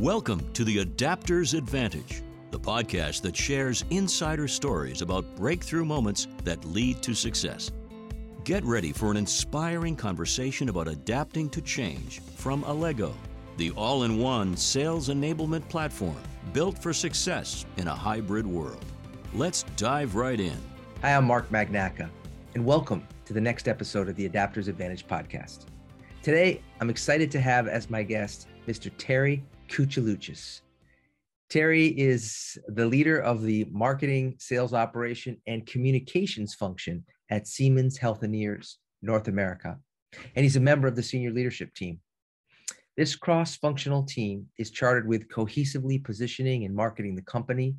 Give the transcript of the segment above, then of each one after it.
Welcome to the Adapter's Advantage, the podcast that shares insider stories about breakthrough moments that lead to success. Get ready for an inspiring conversation about adapting to change from Allego, the all in one sales enablement platform built for success in a hybrid world. Let's dive right in. Hi, I'm Mark Magnacca, and welcome to the next episode of the Adapter's Advantage podcast. Today, I'm excited to have as my guest Mr. Terry Coutsolioutsos. Terry is the leader of the marketing, sales operation, and communications function at Siemens Healthineers North America, and he's a member of the senior leadership team. This cross functional team is chartered with cohesively positioning and marketing the company,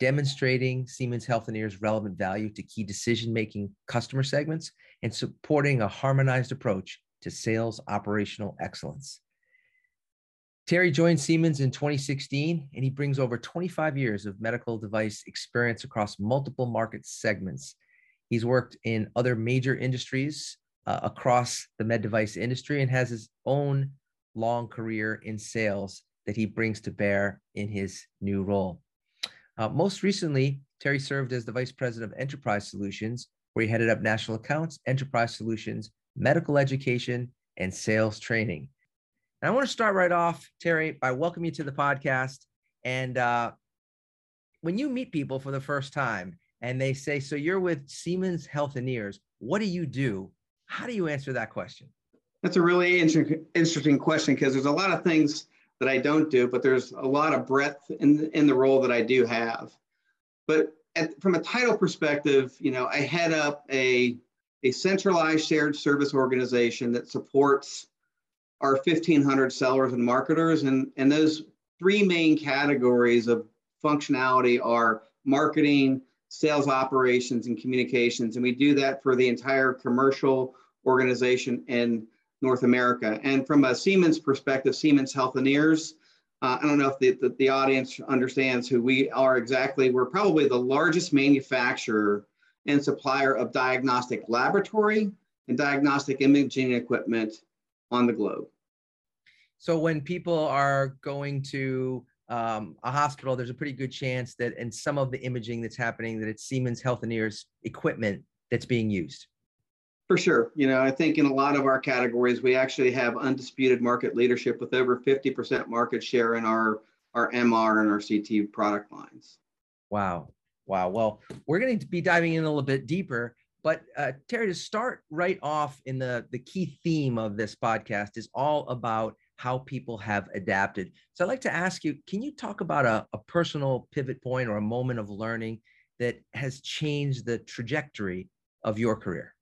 demonstrating Siemens Healthineers' relevant value to key decision making customer segments, and supporting a harmonized approach to sales operational excellence. Terry joined Siemens in 2016, and he brings over 25 years of medical device experience across multiple market segments. He's worked in other major industries uh, across the med device industry and has his own long career in sales that he brings to bear in his new role. Uh, most recently, Terry served as the Vice President of Enterprise Solutions, where he headed up national accounts, enterprise solutions, medical education, and sales training. And I want to start right off, Terry, by welcoming you to the podcast. And uh, when you meet people for the first time and they say, So you're with Siemens Healthineers, what do you do? How do you answer that question? That's a really interesting, interesting question because there's a lot of things that I don't do, but there's a lot of breadth in, in the role that I do have. But at, from a title perspective, you know, I head up a, a centralized shared service organization that supports our 1,500 sellers and marketers. And, and those three main categories of functionality are marketing, sales operations, and communications. And we do that for the entire commercial organization in North America. And from a Siemens perspective, Siemens Healthineers, uh, I don't know if the, the, the, audience understands who we are exactly. We're probably the largest manufacturer and supplier of diagnostic laboratory and diagnostic imaging equipment on the globe. So when people are going to um, a hospital, there's a pretty good chance that in some of the imaging that's happening, that it's Siemens Healthineers equipment that's being used. For sure. You know, I think in a lot of our categories, we actually have undisputed market leadership with over 50% market share in our, our MR and our CT product lines. Wow. Wow. Well, we're going to be diving in a little bit deeper but uh, Terry, to start right off in the, the key theme of this podcast is all about how people have adapted. So I'd like to ask you, can you talk about a, a personal pivot point or a moment of learning that has changed the trajectory of your career?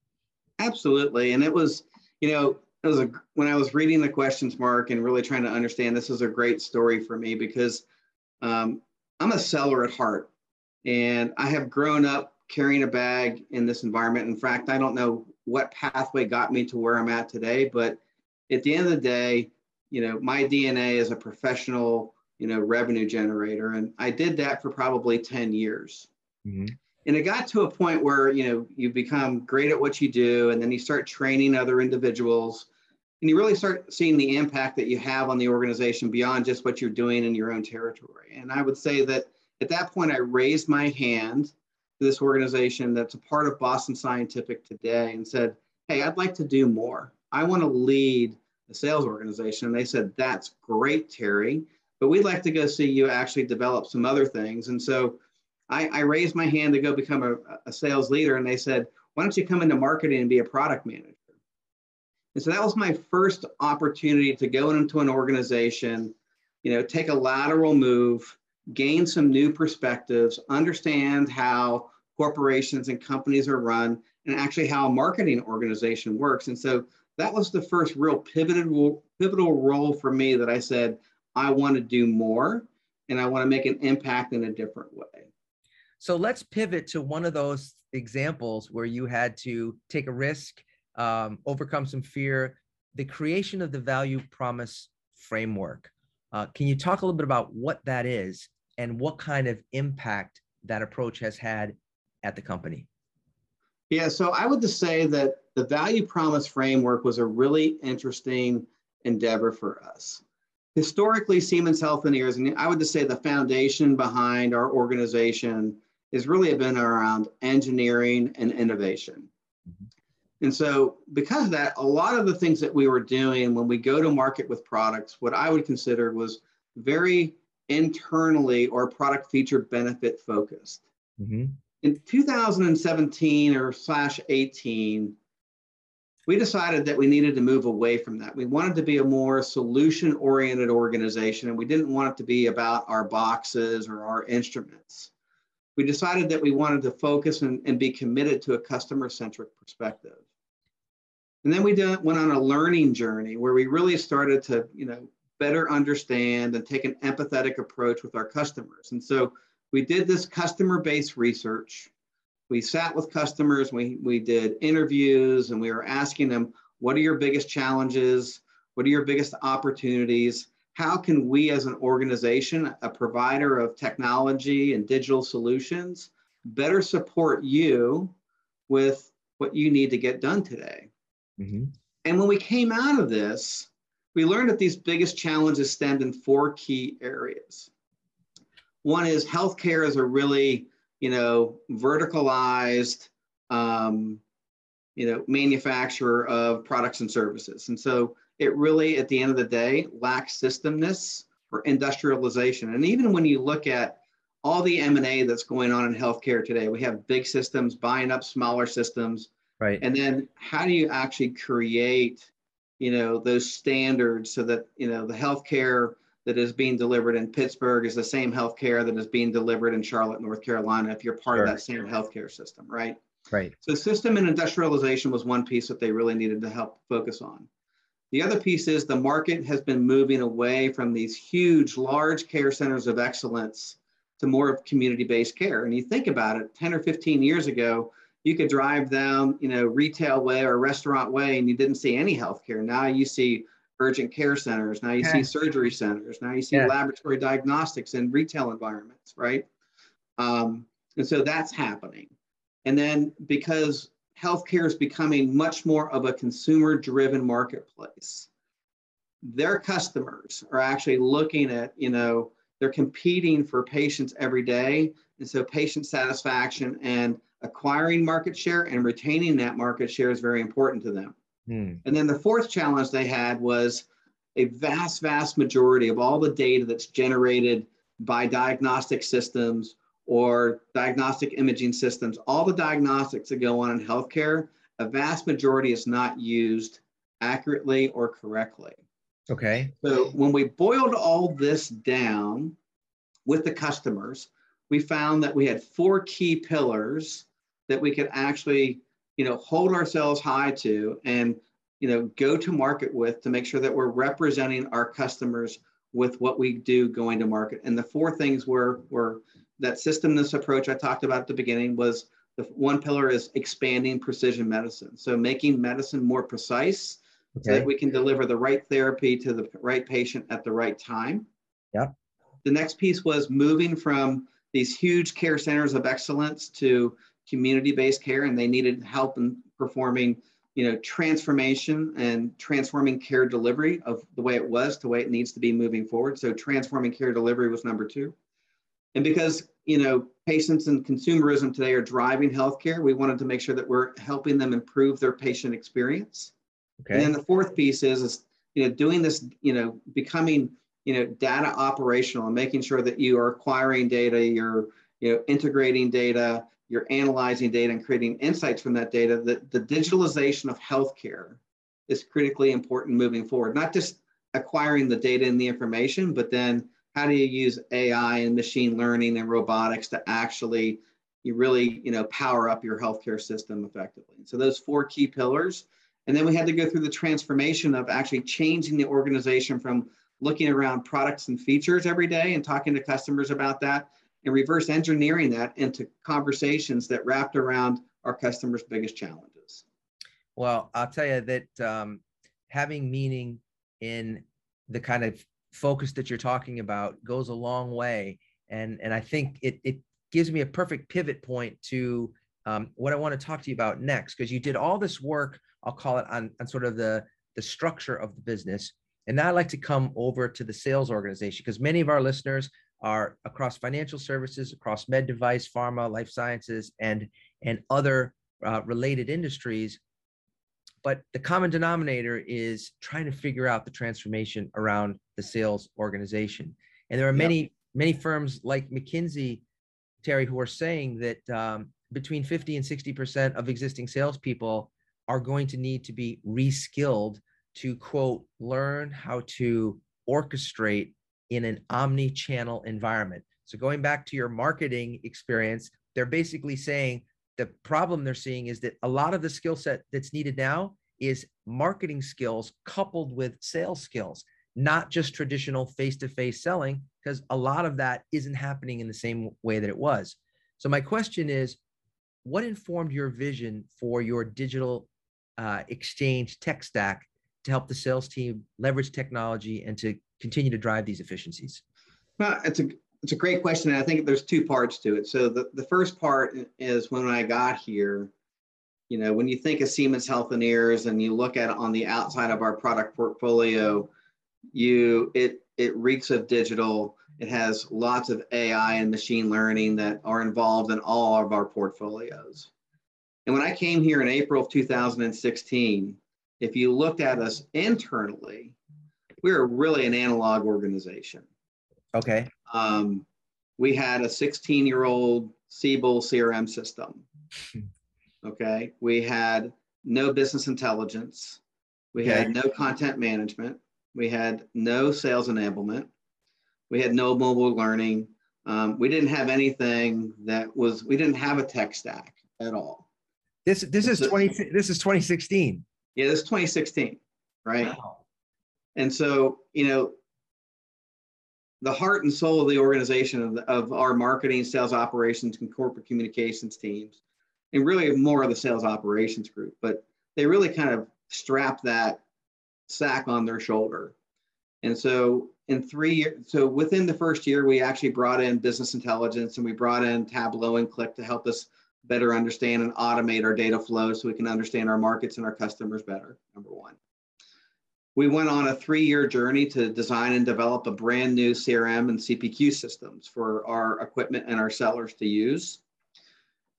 Absolutely. And it was, you know, it was a, when I was reading the questions, Mark, and really trying to understand, this is a great story for me because um, I'm a seller at heart. And I have grown up carrying a bag in this environment. In fact, I don't know what pathway got me to where I'm at today, but at the end of the day, you know, my DNA is a professional, you know, revenue generator. And I did that for probably 10 years. Mm-hmm. And it got to a point where, you know, you become great at what you do, and then you start training other individuals, and you really start seeing the impact that you have on the organization beyond just what you're doing in your own territory. And I would say that at that point, I raised my hand this organization that's a part of Boston Scientific today and said, Hey, I'd like to do more. I want to lead the sales organization. And they said, That's great, Terry, but we'd like to go see you actually develop some other things. And so I, I raised my hand to go become a, a sales leader. And they said, Why don't you come into marketing and be a product manager? And so that was my first opportunity to go into an organization, you know, take a lateral move gain some new perspectives, understand how corporations and companies are run, and actually how a marketing organization works. And so that was the first real pivotal, pivotal role for me that I said, I want to do more and I want to make an impact in a different way. So let's pivot to one of those examples where you had to take a risk, um, overcome some fear, the creation of the value promise framework. Uh, can you talk a little bit about what that is and what kind of impact that approach has had at the company? Yeah, so I would just say that the value promise framework was a really interesting endeavor for us. historically Siemens Healthineers, and I would just say the foundation behind our organization has really been around engineering and innovation. Mm-hmm. And so, because of that, a lot of the things that we were doing when we go to market with products, what I would consider was very internally or product feature benefit focused. Mm-hmm. In 2017 or slash 18, we decided that we needed to move away from that. We wanted to be a more solution oriented organization, and we didn't want it to be about our boxes or our instruments we decided that we wanted to focus and, and be committed to a customer centric perspective. And then we did, went on a learning journey where we really started to, you know, better understand and take an empathetic approach with our customers. And so we did this customer based research. We sat with customers, we, we did interviews, and we were asking them, what are your biggest challenges? What are your biggest opportunities? how can we as an organization, a provider of technology and digital solutions, better support you with what you need to get done today? Mm-hmm. And when we came out of this, we learned that these biggest challenges stemmed in four key areas. One is healthcare is a really, you know, verticalized, um, you know, manufacturer of products and services. And so it really, at the end of the day, lacks systemness or industrialization. And even when you look at all the M&A that's going on in healthcare today, we have big systems buying up smaller systems. Right. And then how do you actually create, you know, those standards so that, you know, the healthcare that is being delivered in Pittsburgh is the same healthcare that is being delivered in Charlotte, North Carolina, if you're part sure. of that same healthcare system, right? Right. So system and industrialization was one piece that they really needed to help focus on. The other piece is the market has been moving away from these huge, large care centers of excellence to more of community-based care. And you think about it, 10 or 15 years ago, you could drive down, you know, retail way or restaurant way and you didn't see any healthcare. Now you see urgent care centers. Now you see surgery centers. Now you see yeah. laboratory diagnostics in retail environments, right? Um, and so that's happening. And then because healthcare is becoming much more of a consumer driven marketplace. Their customers are actually looking at, you know, they're competing for patients every day. And so patient satisfaction and acquiring market share and retaining that market share is very important to them. Hmm. And then the fourth challenge they had was a vast, vast majority of all the data that's generated by diagnostic systems or diagnostic imaging systems, all the diagnostics that go on in healthcare, a vast majority is not used accurately or correctly. Okay. So when we boiled all this down with the customers, we found that we had four key pillars that we could actually, you know, hold ourselves high to and, you know, go to market with to make sure that we're representing our customers with what we do going to market. And the four things were were that systemness approach I talked about at the beginning was the one pillar is expanding precision medicine. So making medicine more precise okay. so that we can deliver the right therapy to the right patient at the right time. Yeah. The next piece was moving from these huge care centers of excellence to community-based care, and they needed help in performing, you know, transformation and transforming care delivery of the way it was to the way it needs to be moving forward. So transforming care delivery was number two. And because you know patients and consumerism today are driving healthcare, we wanted to make sure that we're helping them improve their patient experience. Okay. And then the fourth piece is, is you know doing this, you know, becoming you know data operational and making sure that you are acquiring data, you're you know integrating data, you're analyzing data and creating insights from that data. That the digitalization of healthcare is critically important moving forward. Not just acquiring the data and the information, but then how do you use AI and machine learning and robotics to actually you really you know power up your healthcare system effectively. So those four key pillars, and then we had to go through the transformation of actually changing the organization from looking around products and features every day and talking to customers about that and reverse engineering that into conversations that wrapped around our customers' biggest challenges. Well, I'll tell you that um, having meaning in the kind of focus that you're talking about goes a long way. And, and I think it, it gives me a perfect pivot point to um, what I want to talk to you about next, because you did all this work, I'll call it on, on sort of the, the structure of the business. And now I'd like to come over to the sales organization because many of our listeners are across financial services, across med device, pharma, life sciences, and and other uh, related industries. But the common denominator is trying to figure out the transformation around the sales organization. And there are many yep. many firms like McKinsey, Terry, who are saying that um, between 50 and 60 percent of existing salespeople are going to need to be reskilled to quote learn how to orchestrate in an omni-channel environment. So going back to your marketing experience, they're basically saying the problem they're seeing is that a lot of the skill set that's needed now is marketing skills coupled with sales skills, not just traditional face-to-face selling, because a lot of that isn't happening in the same way that it was. So my question is, what informed your vision for your digital uh, exchange tech stack to help the sales team leverage technology and to continue to drive these efficiencies? Well, it's a it's a great question. And I think there's two parts to it. So the, the first part is when I got here, you know, when you think of Siemens Healthineers and you look at it on the outside of our product portfolio, you it it reeks of digital. It has lots of AI and machine learning that are involved in all of our portfolios. And when I came here in April of 2016, if you looked at us internally, we were really an analog organization. Okay. Um, we had a 16 year old Siebel CRM system. Okay. We had no business intelligence. We okay. had no content management. We had no sales enablement. We had no mobile learning. Um, we didn't have anything that was, we didn't have a tech stack at all. This, this is 20, this is 2016. Yeah, this is 2016, right? Wow. And so, you know, the heart and soul of the organization of, the, of our marketing, sales operations, and corporate communications teams, and really more of the sales operations group, but they really kind of strap that sack on their shoulder. And so in three years, so within the first year, we actually brought in business intelligence and we brought in Tableau and Qlik to help us better understand and automate our data flow so we can understand our markets and our customers better, number one we went on a three-year journey to design and develop a brand new CRM and CPQ systems for our equipment and our sellers to use.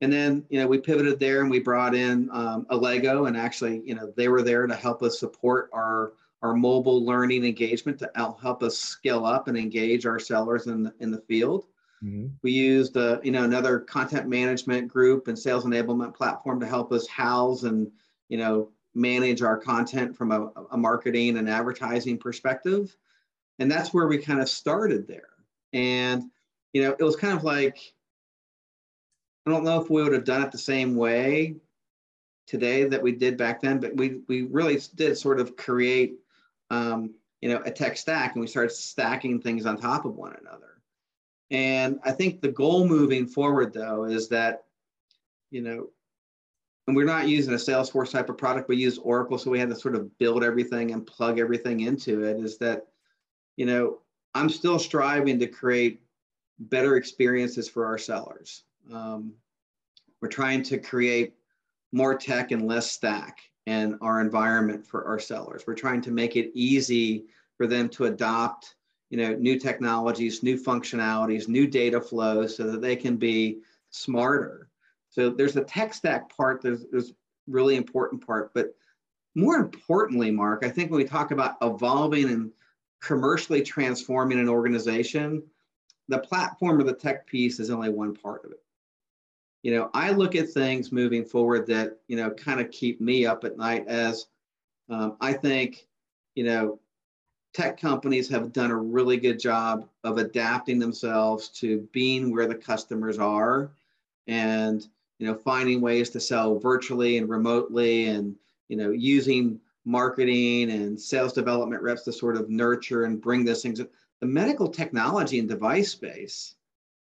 And then, you know, we pivoted there and we brought in um, Allego, and actually, you know, they were there to help us support our our mobile learning engagement to help us scale up and engage our sellers in the, in the field. Mm-hmm. We used, uh, you know, another content management group and sales enablement platform to help us house and, you know, manage our content from a, a marketing and advertising perspective. And that's where we kind of started there. And, you know, it was kind of like, I don't know if we would have done it the same way today that we did back then, but we, we really did sort of create, um, you know, a tech stack and we started stacking things on top of one another. And I think the goal moving forward, though, is that, you know, and we're not using a Salesforce type of product. We use Oracle, so we had to sort of build everything and plug everything into it. Is that, you know, I'm still striving to create better experiences for our sellers. Um, we're trying to create more tech and less stack in our environment for our sellers. We're trying to make it easy for them to adopt, you know, new technologies, new functionalities, new data flows, so that they can be smarter so there's the tech stack part, there's really important part, but more importantly, Mark, I think when we talk about evolving and commercially transforming an organization, the platform or the tech piece is only one part of it. You know, I look at things moving forward that, you know, kind of keep me up at night as um, I think, you know, tech companies have done a really good job of adapting themselves to being where the customers are and you know, finding ways to sell virtually and remotely and, you know, using marketing and sales development reps to sort of nurture and bring those things. The medical technology and device space,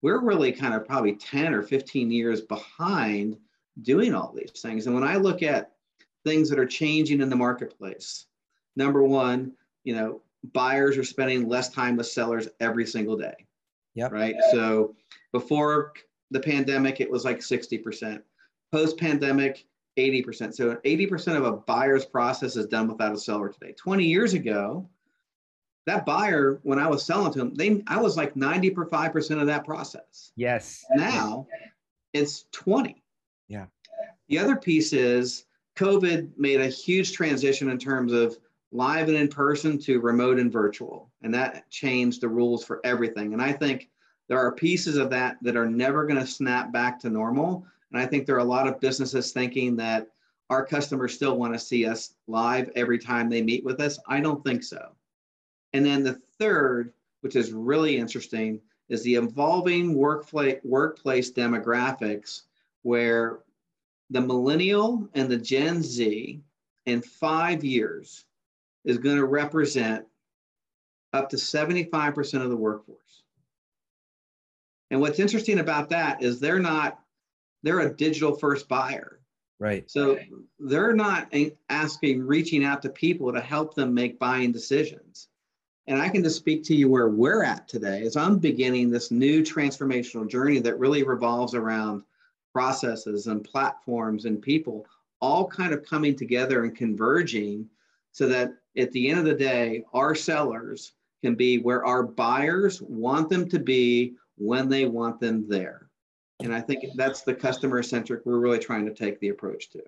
we're really kind of probably 10 or 15 years behind doing all these things. And when I look at things that are changing in the marketplace, number one, you know, buyers are spending less time with sellers every single day. Yeah. Right. So before the pandemic, it was like 60%. Post pandemic, 80%. So 80% of a buyer's process is done without a seller today. 20 years ago, that buyer, when I was selling to them, they I was like 95% of that process. Yes. Now it's 20. Yeah. The other piece is COVID made a huge transition in terms of live and in person to remote and virtual. And that changed the rules for everything. And I think there are pieces of that that are never going to snap back to normal. And I think there are a lot of businesses thinking that our customers still want to see us live every time they meet with us. I don't think so. And then the third, which is really interesting, is the evolving workplace, demographics where the millennial and the Gen Z in five years is going to represent up to 75% of the workforce. And what's interesting about that is they're not, they're a digital first buyer. Right. So they're not asking, reaching out to people to help them make buying decisions. And I can just speak to you where we're at today as I'm beginning this new transformational journey that really revolves around processes and platforms and people all kind of coming together and converging so that at the end of the day, our sellers can be where our buyers want them to be when they want them there. And I think that's the customer centric we're really trying to take the approach to.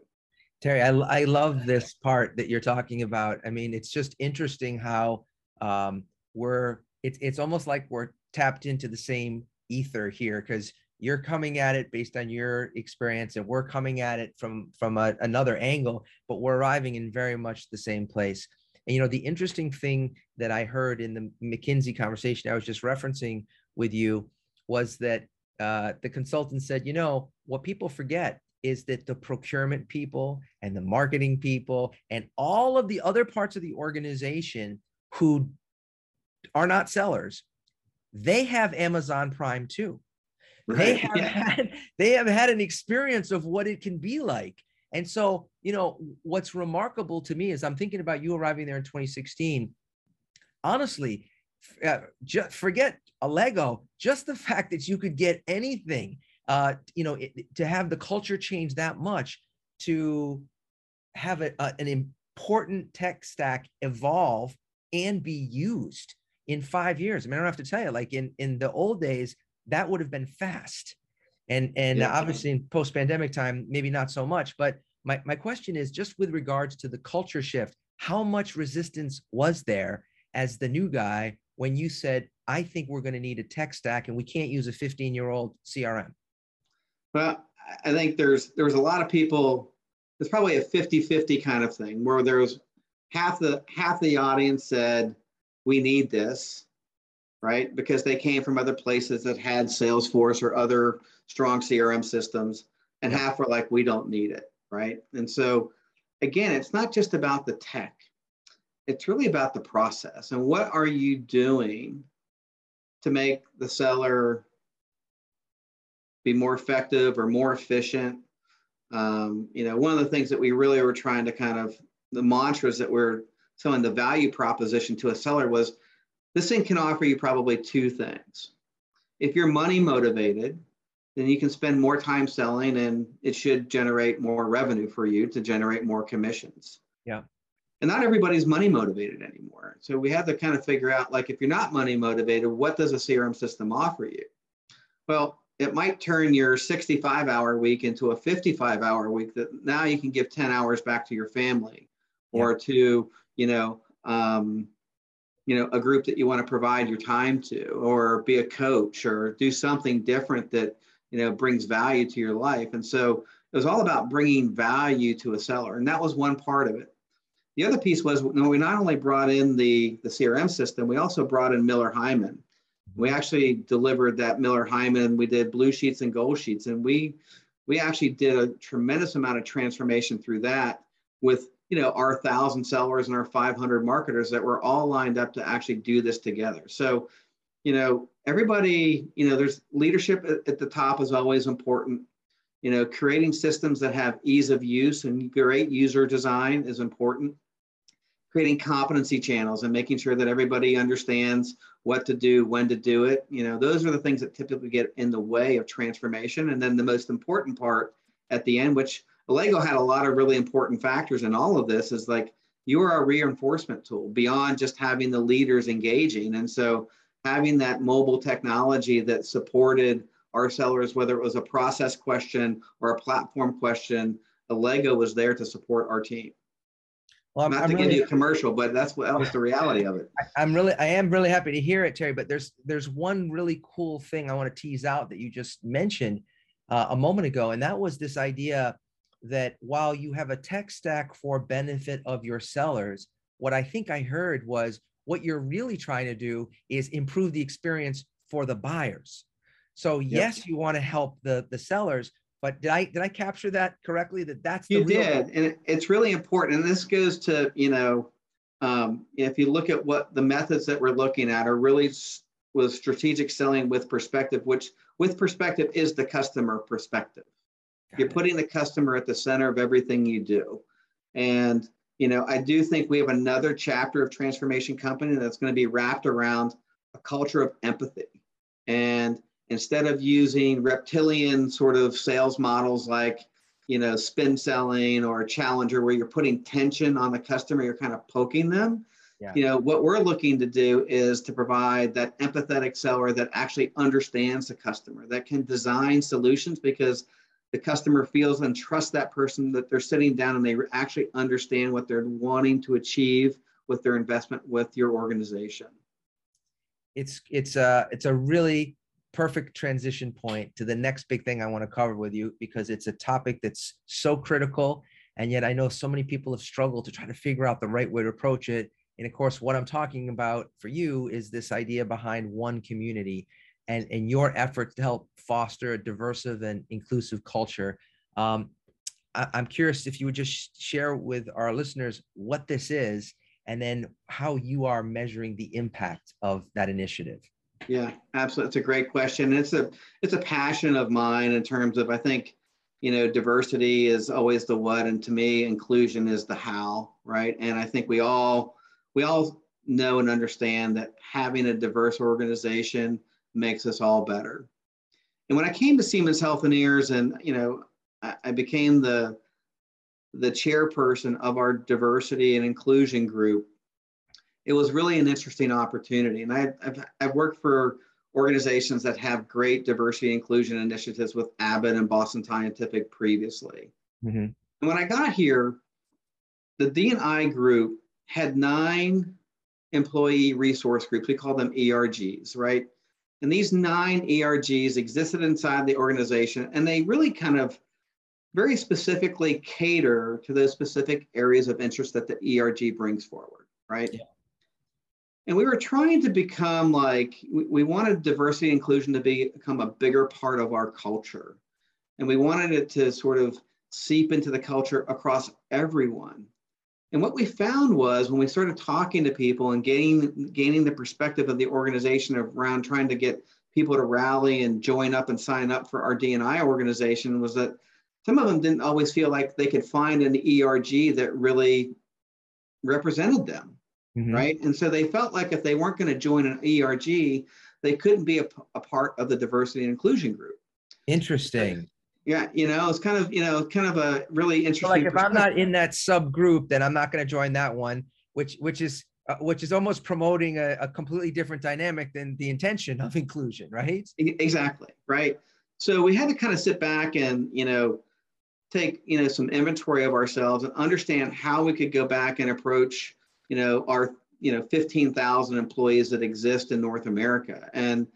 Terry, I, I love this part that you're talking about. I mean, it's just interesting how um, we're, it's, it's almost like we're tapped into the same ether here because you're coming at it based on your experience and we're coming at it from from a, another angle but we're arriving in very much the same place and you know the interesting thing that i heard in the mckinsey conversation i was just referencing with you was that uh, the consultant said you know what people forget is that the procurement people and the marketing people and all of the other parts of the organization who are not sellers they have amazon prime too Right. They have yeah. had they have had an experience of what it can be like. And so, you know, what's remarkable to me is I'm thinking about you arriving there in 2016. Honestly, uh, just forget Allego, just the fact that you could get anything, uh, you know, it, to have the culture change that much, to have a, a, an important tech stack evolve and be used in five years. I mean, I don't have to tell you, like in in the old days, that would have been fast. And and yeah. obviously in post-pandemic time, maybe not so much. But my, my question is just with regards to the culture shift, how much resistance was there as the new guy when you said, I think we're going to need a tech stack and we can't use a 15-year-old CRM? Well, I think there's there was a lot of people, there's probably a 50-50 kind of thing where there was half the half the audience said, we need this right? Because they came from other places that had Salesforce or other strong CRM systems, and half were like, we don't need it, right? And so, again, it's not just about the tech, it's really about the process. And what are you doing to make the seller be more effective or more efficient? Um, you know, one of the things that we really were trying to kind of the mantras that we're telling the value proposition to a seller was this thing can offer you probably two things. If you're money motivated, then you can spend more time selling and it should generate more revenue for you to generate more commissions. Yeah. And not everybody's money motivated anymore. So we have to kind of figure out like if you're not money motivated, what does a CRM system offer you? Well, it might turn your 65 hour week into a 55 hour week that now you can give 10 hours back to your family or yeah. to, you know, um, you know a group that you want to provide your time to or be a coach or do something different that you know brings value to your life. And so it was all about bringing value to a seller and that was one part of it. The other piece was you know, we not only brought in the the crm system we also brought in Miller Heiman. We actually delivered that Miller Heiman. We did blue sheets and gold sheets and we we actually did a tremendous amount of transformation through that with you know our thousand sellers and our 500 marketers that were all lined up to actually do this together. So you know everybody you know there's leadership at, at the top is always important. You know creating systems that have ease of use and great user design is important. Creating competency channels and making sure that everybody understands what to do when to do it. You know those are the things that typically get in the way of transformation. And then the most important part at the end which Allego had a lot of really important factors in all of this is like you are a reinforcement tool beyond just having the leaders engaging. And so having that mobile technology that supported our sellers, whether it was a process question or a platform question, Allego was there to support our team. Well, I'm, Not I'm to really, give you a commercial, but that's what that was the reality of it. I, am really, I am really happy to hear it, Terry. But there's, there's one really cool thing I want to tease out that you just mentioned uh, a moment ago, and that was this idea that while you have a tech stack for benefit of your sellers, what I think I heard was what you're really trying to do is improve the experience for the buyers. So yep. yes, you want to help the the sellers, but did I did I capture that correctly? That that's you did, and it's really important. And this goes to you know, um, if you look at what the methods that we're looking at are really was strategic selling with perspective, which with perspective is the customer perspective. Got You're it. putting the customer at the center of everything you do, and you know I do think we have another chapter of transformation company that's going to be wrapped around a culture of empathy and instead of using reptilian sort of sales models like you know spin selling or challenger where you're putting tension on the customer you're kind of poking them yeah. you know what we're looking to do is to provide that empathetic seller that actually understands the customer that can design solutions because the customer feels and trusts that person that they're sitting down and they actually understand what they're wanting to achieve with their investment with your organization it's it's a it's a really perfect transition point to the next big thing I want to cover with you because it's a topic that's so critical. And yet I know so many people have struggled to try to figure out the right way to approach it. And of course, what I'm talking about for you is this idea behind one community and, and your efforts to help foster a diverse and inclusive culture. Um, I, I'm curious if you would just share with our listeners what this is and then how you are measuring the impact of that initiative. Yeah, absolutely. It's a great question. It's a it's a passion of mine in terms of I think you know diversity is always the what, and to me inclusion is the how, right? And I think we all we all know and understand that having a diverse organization makes us all better. And when I came to Siemens Healthineers, and you know, I, I became the the chairperson of our diversity and inclusion group it was really an interesting opportunity. And I, have I've worked for organizations that have great diversity inclusion initiatives with Abbott and Boston Scientific previously. Mm-hmm. And when I got here, the D&I group had nine employee resource groups. We call them ERGs, right? And these nine ERGs existed inside the organization, and they really kind of very specifically cater to those specific areas of interest that the ERG brings forward, right? Yeah. And we were trying to become like we, we wanted diversity inclusion to be, become a bigger part of our culture. And we wanted it to sort of seep into the culture across everyone and what we found was when we started talking to people and gaining gaining the perspective of the organization around trying to get people to rally and join up and sign up for our D&I organization was that some of them didn't always feel like they could find an ERG that really represented them mm-hmm. right? And so they felt like if they weren't going to join an ERG, they couldn't be a, a, part of the diversity and inclusion group. Interesting. Yeah, you know, it's kind of you know kind of a really interesting. So like if I'm not in that subgroup, then I'm not going to join that one, which which is uh, which is almost promoting a, a completely different dynamic than the intention of inclusion, right? Exactly, right. So we had to kind of sit back and you know take you know some inventory of ourselves and understand how we could go back and approach you know, our, you know, 15,000 employees that exist in North America. And,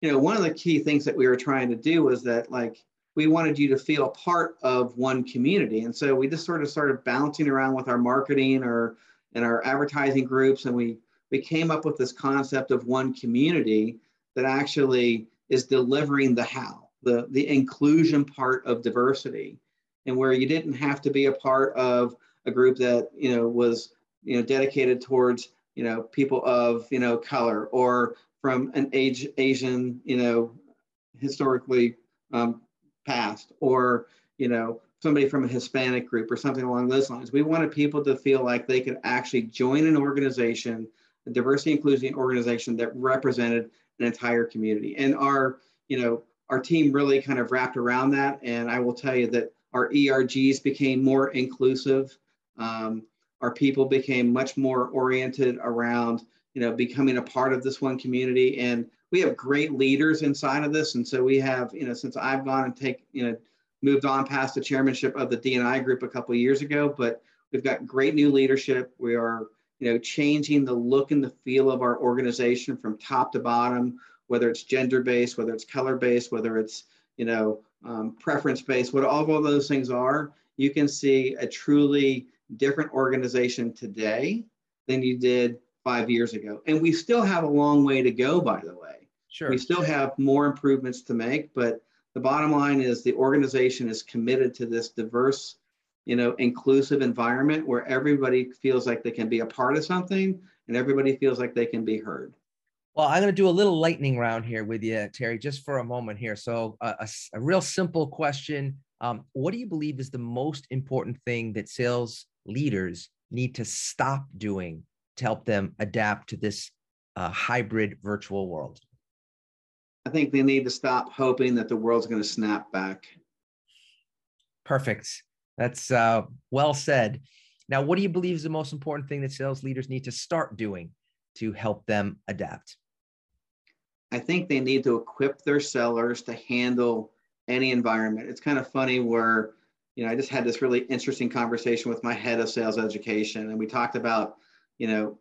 you know, one of the key things that we were trying to do was that like, we wanted you to feel a part of one community. And so we just sort of started bouncing around with our marketing or and our advertising groups. And we, we came up with this concept of one community that actually is delivering the how, the, the inclusion part of diversity and where you didn't have to be a part of a group that, you know, was you know, dedicated towards, you know, people of, you know, color or from an age Asian, you know, historically um, past or, you know, somebody from a Hispanic group or something along those lines. We wanted people to feel like they could actually join an organization, a diversity inclusion organization that represented an entire community. And our, you know, our team really kind of wrapped around that. And I will tell you that our ERGs became more inclusive. Um, our people became much more oriented around you know becoming a part of this one community. And we have great leaders inside of this. And so we have you know since i've gone and take you know moved on past the chairmanship of the D&I group a couple years ago but we've got great new leadership. We are you know changing the look and the feel of our organization from top to bottom whether it's gender based whether it's color based whether it's you know um, preference based what all of those things are you can see a truly different organization today than you did five years ago. And we still have a long way to go, by the way. Sure. We still have more improvements to make, but the bottom line is the organization is committed to this diverse, you know, inclusive environment where everybody feels like they can be a part of something and everybody feels like they can be heard. Well, I'm going to do a little lightning round here with you, Terry, just for a moment here. So, uh, a, a, real simple question um, What do you believe is the most important thing that sales leaders need to stop doing to help them adapt to this uh, hybrid virtual world? I think they need to stop hoping that the world's going to snap back. Perfect. That's uh, well said. Now, what do you believe is the most important thing that sales leaders need to start doing to help them adapt? I think they need to equip their sellers to handle any environment. It's kind of funny where you know, I just had this really interesting conversation with my head of sales education, and we talked about, you know,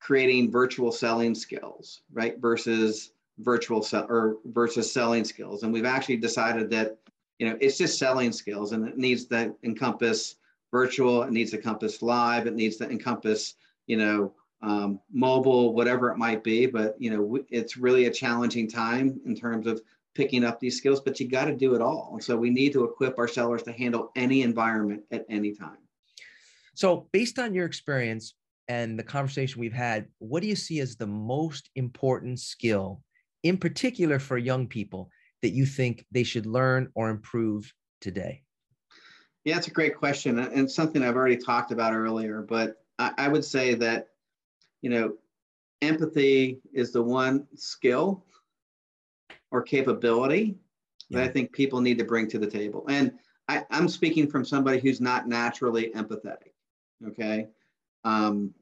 creating virtual selling skills, right, versus virtual sell or versus selling skills. And we've actually decided that, you know, it's just selling skills, and it needs to encompass virtual, it needs to encompass live, it needs to encompass, you know, um, mobile, whatever it might be. But you know, it's really a challenging time in terms of picking up these skills, but you got to do it all. And so we need to equip our sellers to handle any environment at any time. So, based on your experience and the conversation we've had, what do you see as the most important skill, in particular for young people, that you think they should learn or improve today? Yeah, it's a great question. And something I've already talked about earlier, but I, would say that, you know, empathy is the one skill or capability yeah. that I think people need to bring to the table. And I, am speaking from somebody who's not naturally empathetic. Okay. Um,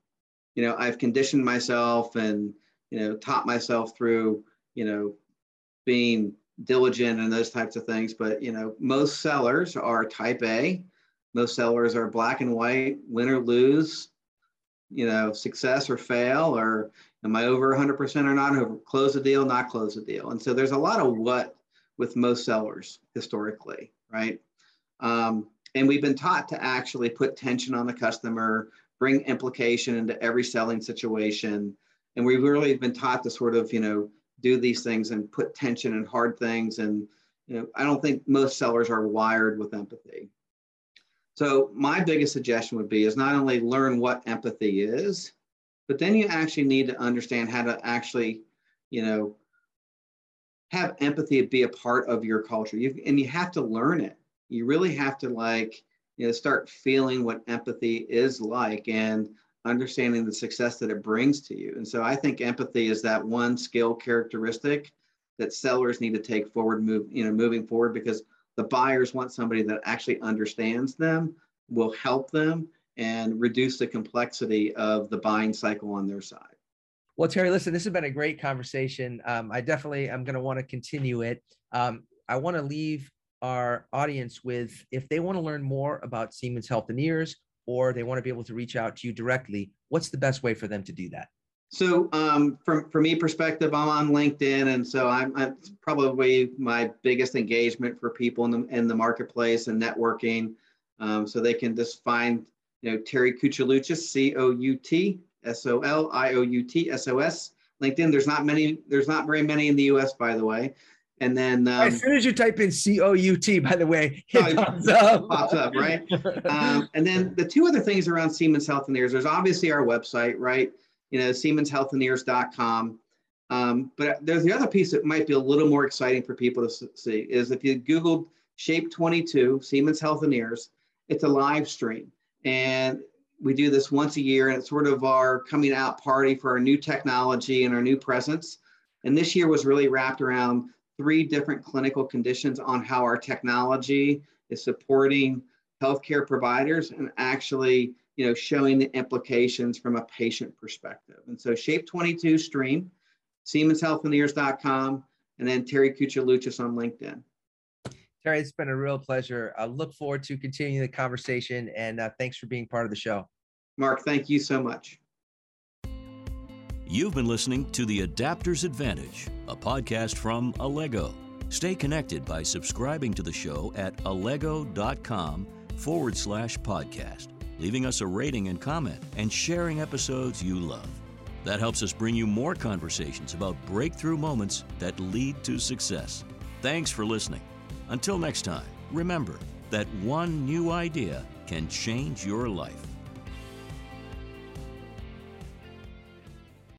you know, I've conditioned myself and, you know, taught myself through, you know, being diligent and those types of things. But, you know, most sellers are type A. Most sellers are black and white, win or lose, you know, success or fail, or Am I over 100% or not? Close the deal, not close the deal. And so there's a lot of what with most sellers historically, right? Um, and we've been taught to actually put tension on the customer, bring implication into every selling situation. And we've really been taught to sort of, you know, do these things and put tension and hard things. And, you know, I don't think most sellers are wired with empathy. So my biggest suggestion would be is not only learn what empathy is, but then you actually need to understand how to actually, you know, have empathy be a part of your culture. You and you have to learn it. You really have to like, you know, start feeling what empathy is like and understanding the success that it brings to you. And so I think empathy is that one skill characteristic that sellers need to take forward, move, you know, moving forward because the buyers want somebody that actually understands them, will help them, and reduce the complexity of the buying cycle on their side. Well, Terry, listen, this has been a great conversation. Um, I definitely am going to want to continue it. Um, I want to leave our audience with if they want to learn more about Siemens Healthineers or they want to be able to reach out to you directly, what's the best way for them to do that? So, um, from from me perspective, I'm on LinkedIn, and so I'm, I'm probably my biggest engagement for people in the in the marketplace and networking. Um, so they can just find you know, Terry Coutsolioutsos, C-O-U-T, S-O-L-I-O-U-T-S-O-S. LinkedIn, there's not many, there's not very many in the US, by the way. And then um, as soon as you type in C O U T, by the way, it oh, pops up. Pops up, right? um, and then the two other things around Siemens Healthineers. There's obviously our website, right? You know, SiemensHealthineers.com. Um, but there's the other piece that might be a little more exciting for people to see is if you Googled Shape 22 Siemens Healthineers, it's a live stream. And we do this once a year, and it's sort of our coming out party for our new technology and our new presence. And this year was really wrapped around three different clinical conditions on how our technology is supporting healthcare providers and actually you know showing the implications from a patient perspective. And so Shape 22 Stream, SiemensHealthineers.com, and then Terry Coutsolioutsos on LinkedIn. Terry, it's been a real pleasure. I look forward to continuing the conversation and uh, thanks for being part of the show. Mark, thank you so much. You've been listening to The Adapter's Advantage, a podcast from Allego. Stay connected by subscribing to the show at allego.com forward slash podcast, leaving us a rating and comment, and sharing episodes you love. That helps us bring you more conversations about breakthrough moments that lead to success. Thanks for listening. Until next time, remember that one new idea can change your life.